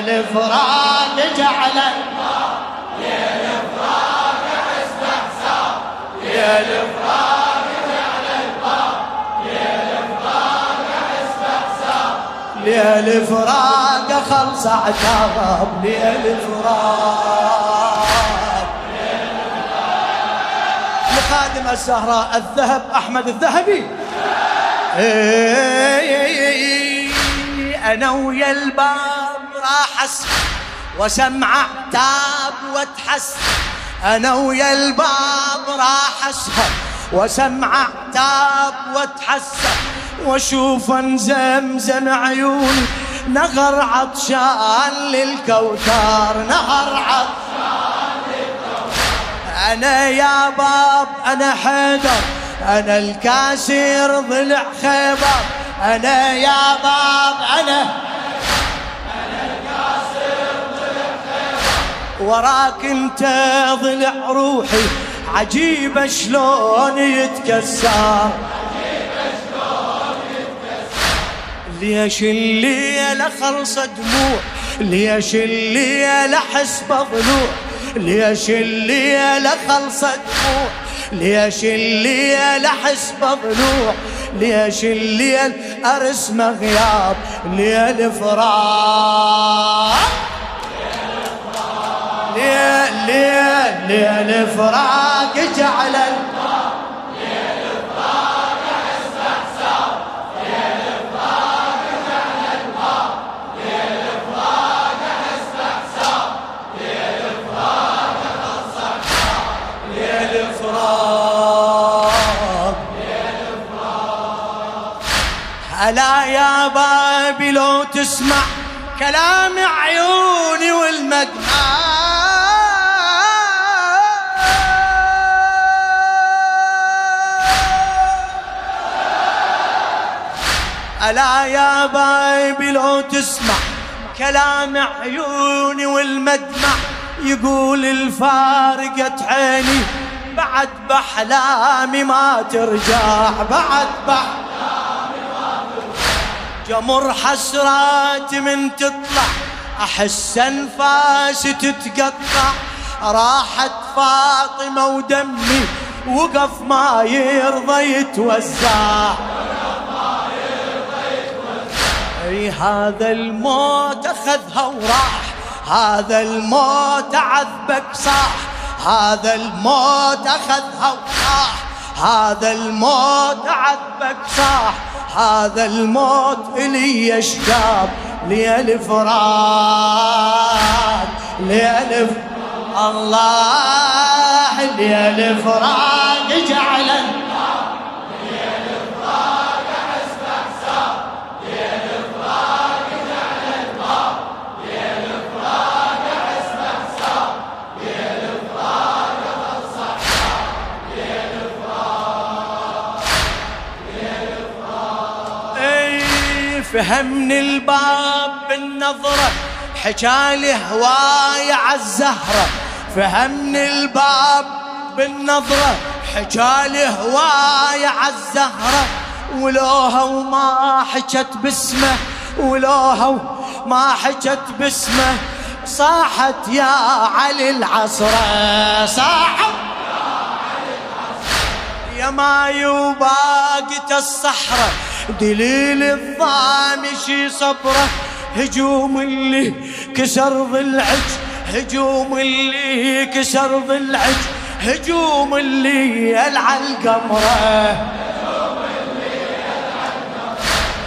ليل فراق جعل ليل فراق حسب حساب ليل فراق جعل الباب ليل فراق حسب حساب ليل فراق خلص عتاب ليل فراق لخادم الزهراء الذهب احمد الذهبي إيه، أنا ويا الباب راح اسمع وسمع عتاب واتحس أنا ويا الباب راح اسهر وسمع عتاب واتحسر وأشوف زمزم عيوني نهر عطشان للكوثر نهر عطشان للكوثر. أنا يا باب أنا حيدر أنا الكاسر ضلع خيبر. أنا يا باب أنا وراك انت ضلع روحي. عجيبة شلون يتكسر. ليش الليلة خلصة دموع؟ ليش الليلة حس بضلوع؟ ليش الليلة خلصة دموع؟ ليش الليلة حس بضلوع؟ ليش الليل ارسم غياب ليل فراق؟ ليل ليل فراق. جعل هلا يا بابي لو تسمع كلام عيوني والمدمع ألا يا بابي لو تسمع كلام عيوني والمدمع يقول الفارقة عيني. بعد بحلامي ما ترجع بعد بحلامي ما ترجع. جمر حسرات من تطلع أحس أنفاسي تتقطع. راحت فاطمة ودمي وقف ما يرضى يتوزع. اي هذا الموت أخذها وراح. هذا الموت عذبك صاح هذا الموت أخذها وراح. هذا الموت عذبك صاح هذا الموت إلي اشتاب ليل فراق. ليل الله ليل فراق جعل فهمني الباب بالنظرة حكالي هواي عالزهرة. فهمني الباب بالنظرة حكالي هواي عالزهرة. ولوها وما حكت باسمه ولوها وما حكت باسمه. صاحت يا علي العصرة صاحت يا ماي وباقت الصحراء دليل الضامشي صبره هجوم اللي كسر ضلعك هجوم اللي كسر ضلعك هجوم اللي يلعى القمره.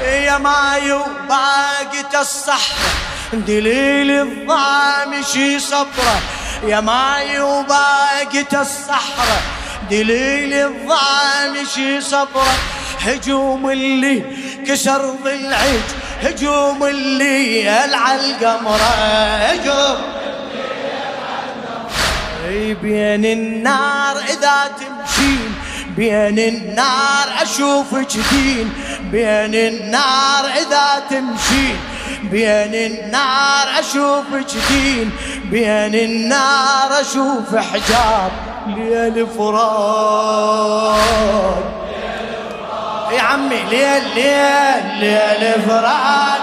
يا مايو باقت الصحراء دليل الضامشي صبره. يا مايو باقت الصحراء دليل الضامشي صبره هجوم اللي كسر ضلعك هجوم اللي يلعى القمره هجوم. بين النار إذا تمشين بين النار أشوفك دين بين النار إذا تمشين بين النار أشوفك دين. بين النار أشوف حجاب ليل فراق يا عمي ليل ليل ليل فراق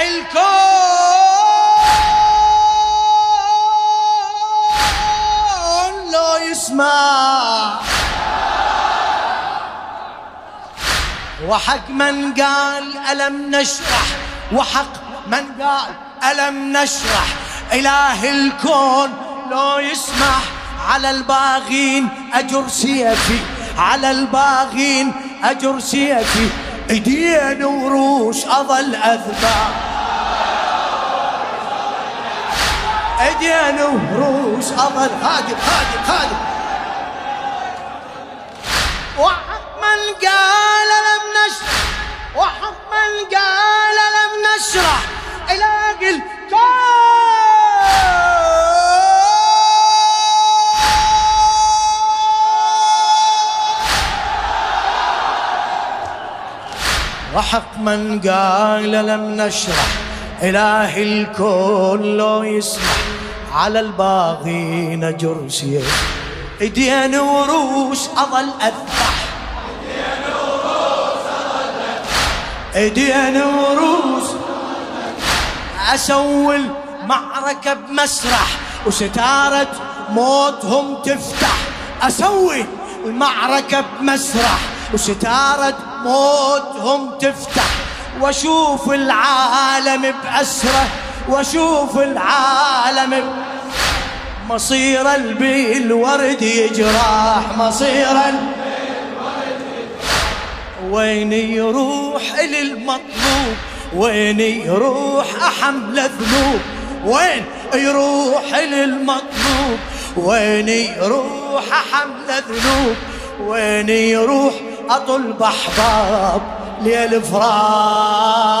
الكون لو يسمع. وحق من قال ألم نشرح؟ وحق من قال ألم نشرح؟ إله الكون لو يسمح على الباغين أجر سيفي. على الباغين أجر سيفي. ايدين وروش أظل أذبح. ايدين وروش أظل خادم خادم خادم وحق من قال لم نشرح. وحق من قال لم نشرح. إلى الكون. وحق من قال لم نشرح. إله الكون لو يسمح. على الباغين جرسي. ايدين وروس أظل أذبح. ايدين وروس أسوي المعركة بمسرح وستارة موتهم تفتح. أسوي المعركة بمسرح وستارة موتهم تفتح. وأشوف العالم بأسرة واشوف العالم مصير الورد يجراح مصير وين يروح للمطلوب؟ وين يروح أحمل ذنوب وين يروح للمطلوب؟ وين يروح أحمل ذنوب وين يروح أطل بحباب ليل فراق.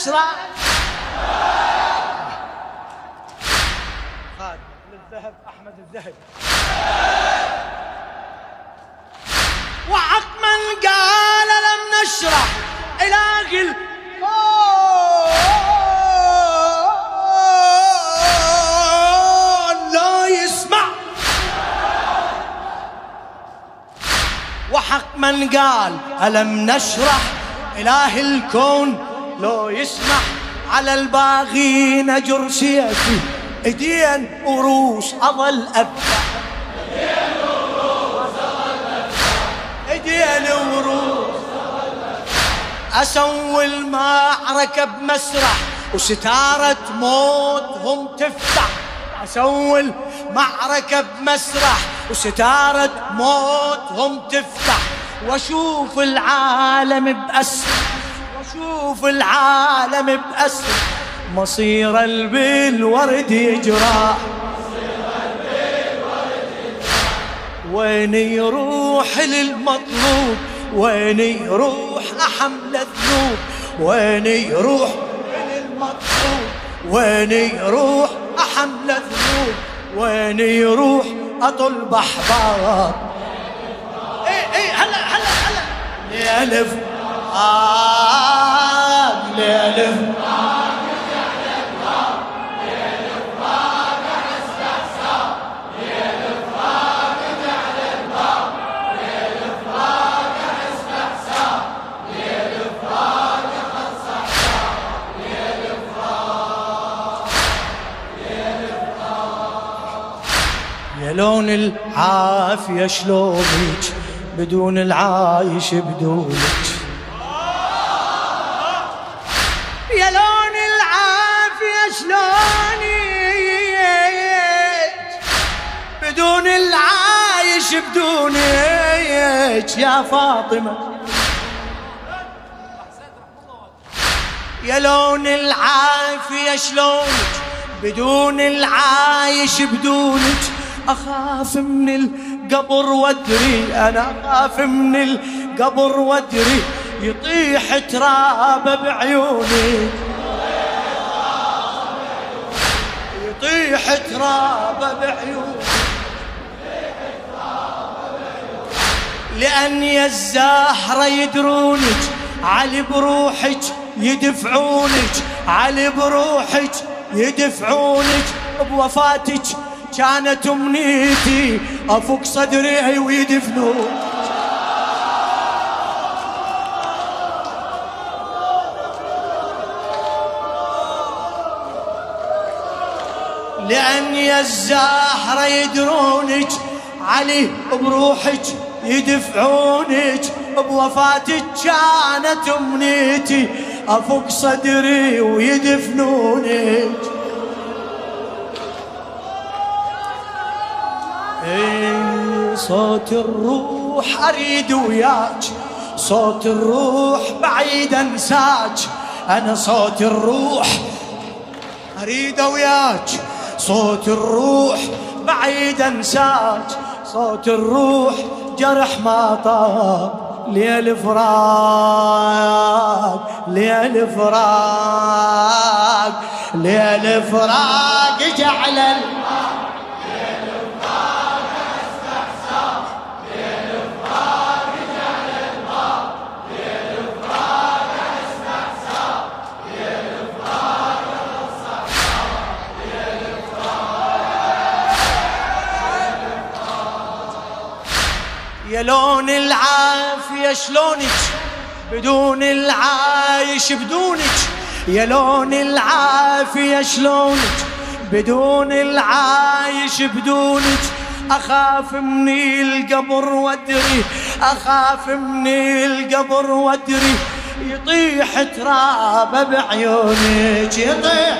أشرع. خادم للذهب أحمد الذهب وحق من قال لم نشرح إلى لا يسمع. وحق من قال ألم نشرح إله الكون. لو يسمح على الباغين اجر سيفي إيدين وروس اظل ابكى إيدين وروس أسوي المعركة بمسرح وستارة موتهم تفتح. أسوي المعركة بمسرح وستارة موتهم تفتح. وأشوف العالم بأسر شوف العالم بأسر مصير الورد يجرى. وين يروح للمطلوب؟ وين يروح أحمل الذنوب وين يروح للمطلوب؟ وين يروح أحمل الذنوب وين يروح أطل بحباب اي اي هلا هلا هلا. يا لف آه. لون العافية شلونك بدون العايش بدونك؟ بدون العايش بدونك؟ يا فاطمة. يا لون العافية شلونك بدون العايش بدونك؟ أخاف من القبر وادري أنا أخاف من القبر وادري يطيح تراب بعيوني. يطيح تراب بعيوني. لأن يا الزهرة يدرونك علي بروحك يدفعونك علي بروحك يدفعونك بوفاتك كانت أمنيتي. أفك صدري ويدفنون لأن يا الزهرة يدرونك علي بروحك يدفعونك. بوفاتك كانت أمنيتي. أفك صدري ويدفنونك. صوت الروح أريد وياك. صوت الروح بعيد أنساك. أنا صوت الروح أريد وياك. صوت الروح بعيد أنساك. صوت الروح جرح ما طاب. ليل فراق ليل فراق ليل فراق جعل يا لون العافية شلونك؟ بدون العايش بدونك. يا لون العافية شلونك؟ بدون العايش بدونك. أخاف من القبر وأدري أخاف من القبر وأدري. يطيح تراب بعيونك يطيح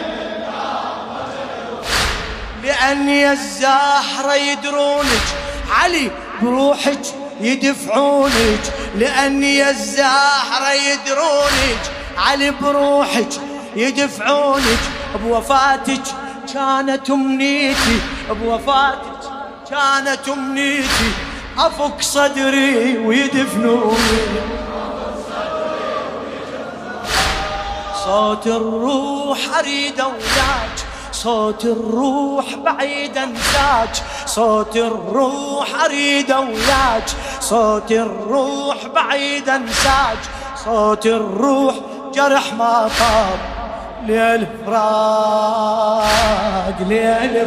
لأن يا الزهرة يدرونك. علي بروحك يدفعونك لأني الزهرة يدرونك علي بروحك يدفعونك. بوفاتك كانت أمنيتي بوفاتك كانت أمنيتي. أفك صدري ويدفنوني. صوت الروح أريد وياك صوت الروح بعيد انساك صوت الروح أريد وياك صوت الروح بعيد انساك صوت الروح جرح ما طاب. ليل فراق ليل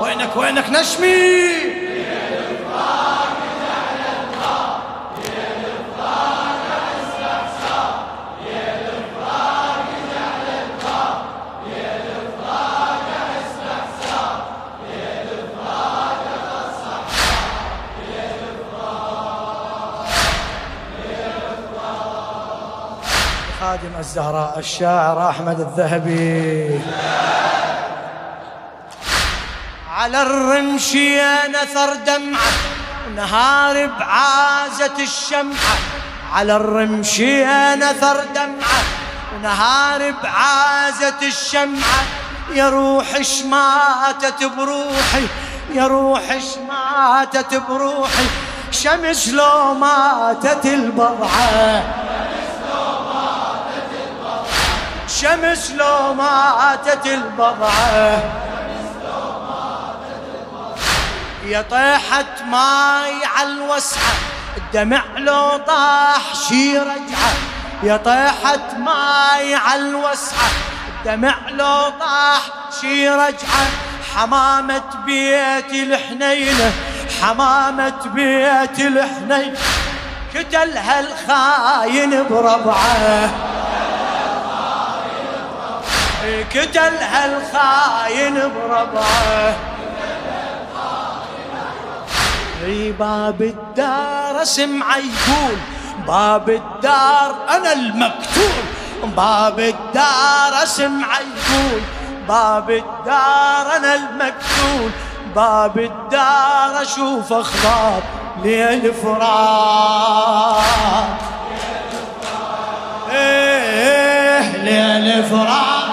وينك وينك نشمي؟ الزهراء الشاعر أحمد الذهبي. على الرمشي نثر دمعة ونهار بعازة الشمعة على الرمشي نثر دمعة ونهار بعازة الشمعة يا روح شماتت بروحي يا روح شماتت بروحي. شمس لو ماتت البضعة. شمس لو ماتت البضعة يا طيحة ماي على الوسعة الدمع لو طاح شي رجعة يا طيحة ماي على الوسعة الدمع لو طاح شي رجعة حمامة بيتي الحنينة حمامة بيتي الحنينة كتلها الخاين بربعه. كتل هالخاين بربعه. في باب الدار سمع يقول باب الدار أنا المقتول. باب الدار سمع يقول باب الدار أنا المقتول. باب الدار أشوف أخبار ليل فراق إيه ليل فراق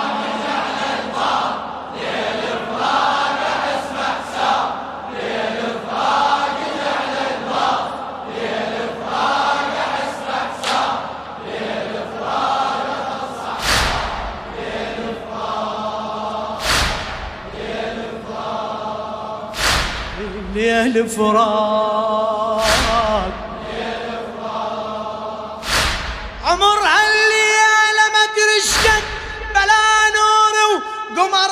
ليل فراق. عمر هالليالة ما شقد بلا نور وقمر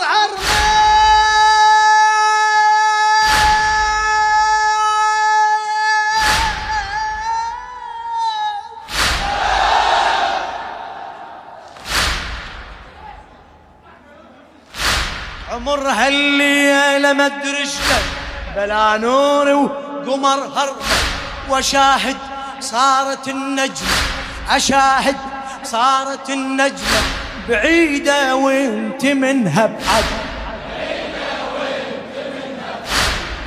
عمر هالليالة ما ادري شقد بلا نور وقمر هرمه وشاهد صارت النجمة. أشاهد صارت النجمة. بعيدة وانت منها بعد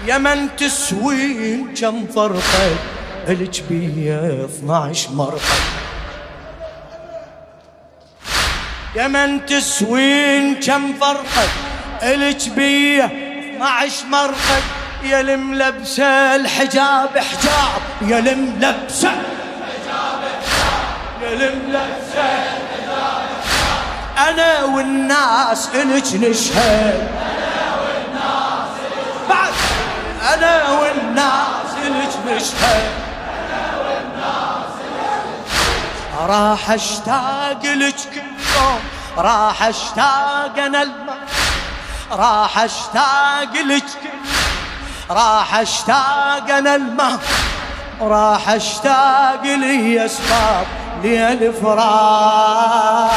يا من تسوين كم فرقة. الك بيه 12 مرقة. يا من تسوين كم فرقة. الك بيه 12 مرقد يا الملبسة الحجاب حجاب يا الملبسة يا الملبسة أنا والناس إلك نشهد. بعد أنا والناس إلك نشهد. راح أشتاق لك كل يوم راح أشتاق أنا الماء راح أشتاق لك راح اشتاق أنا الماء راح اشتاق لي أسباب ليل فراق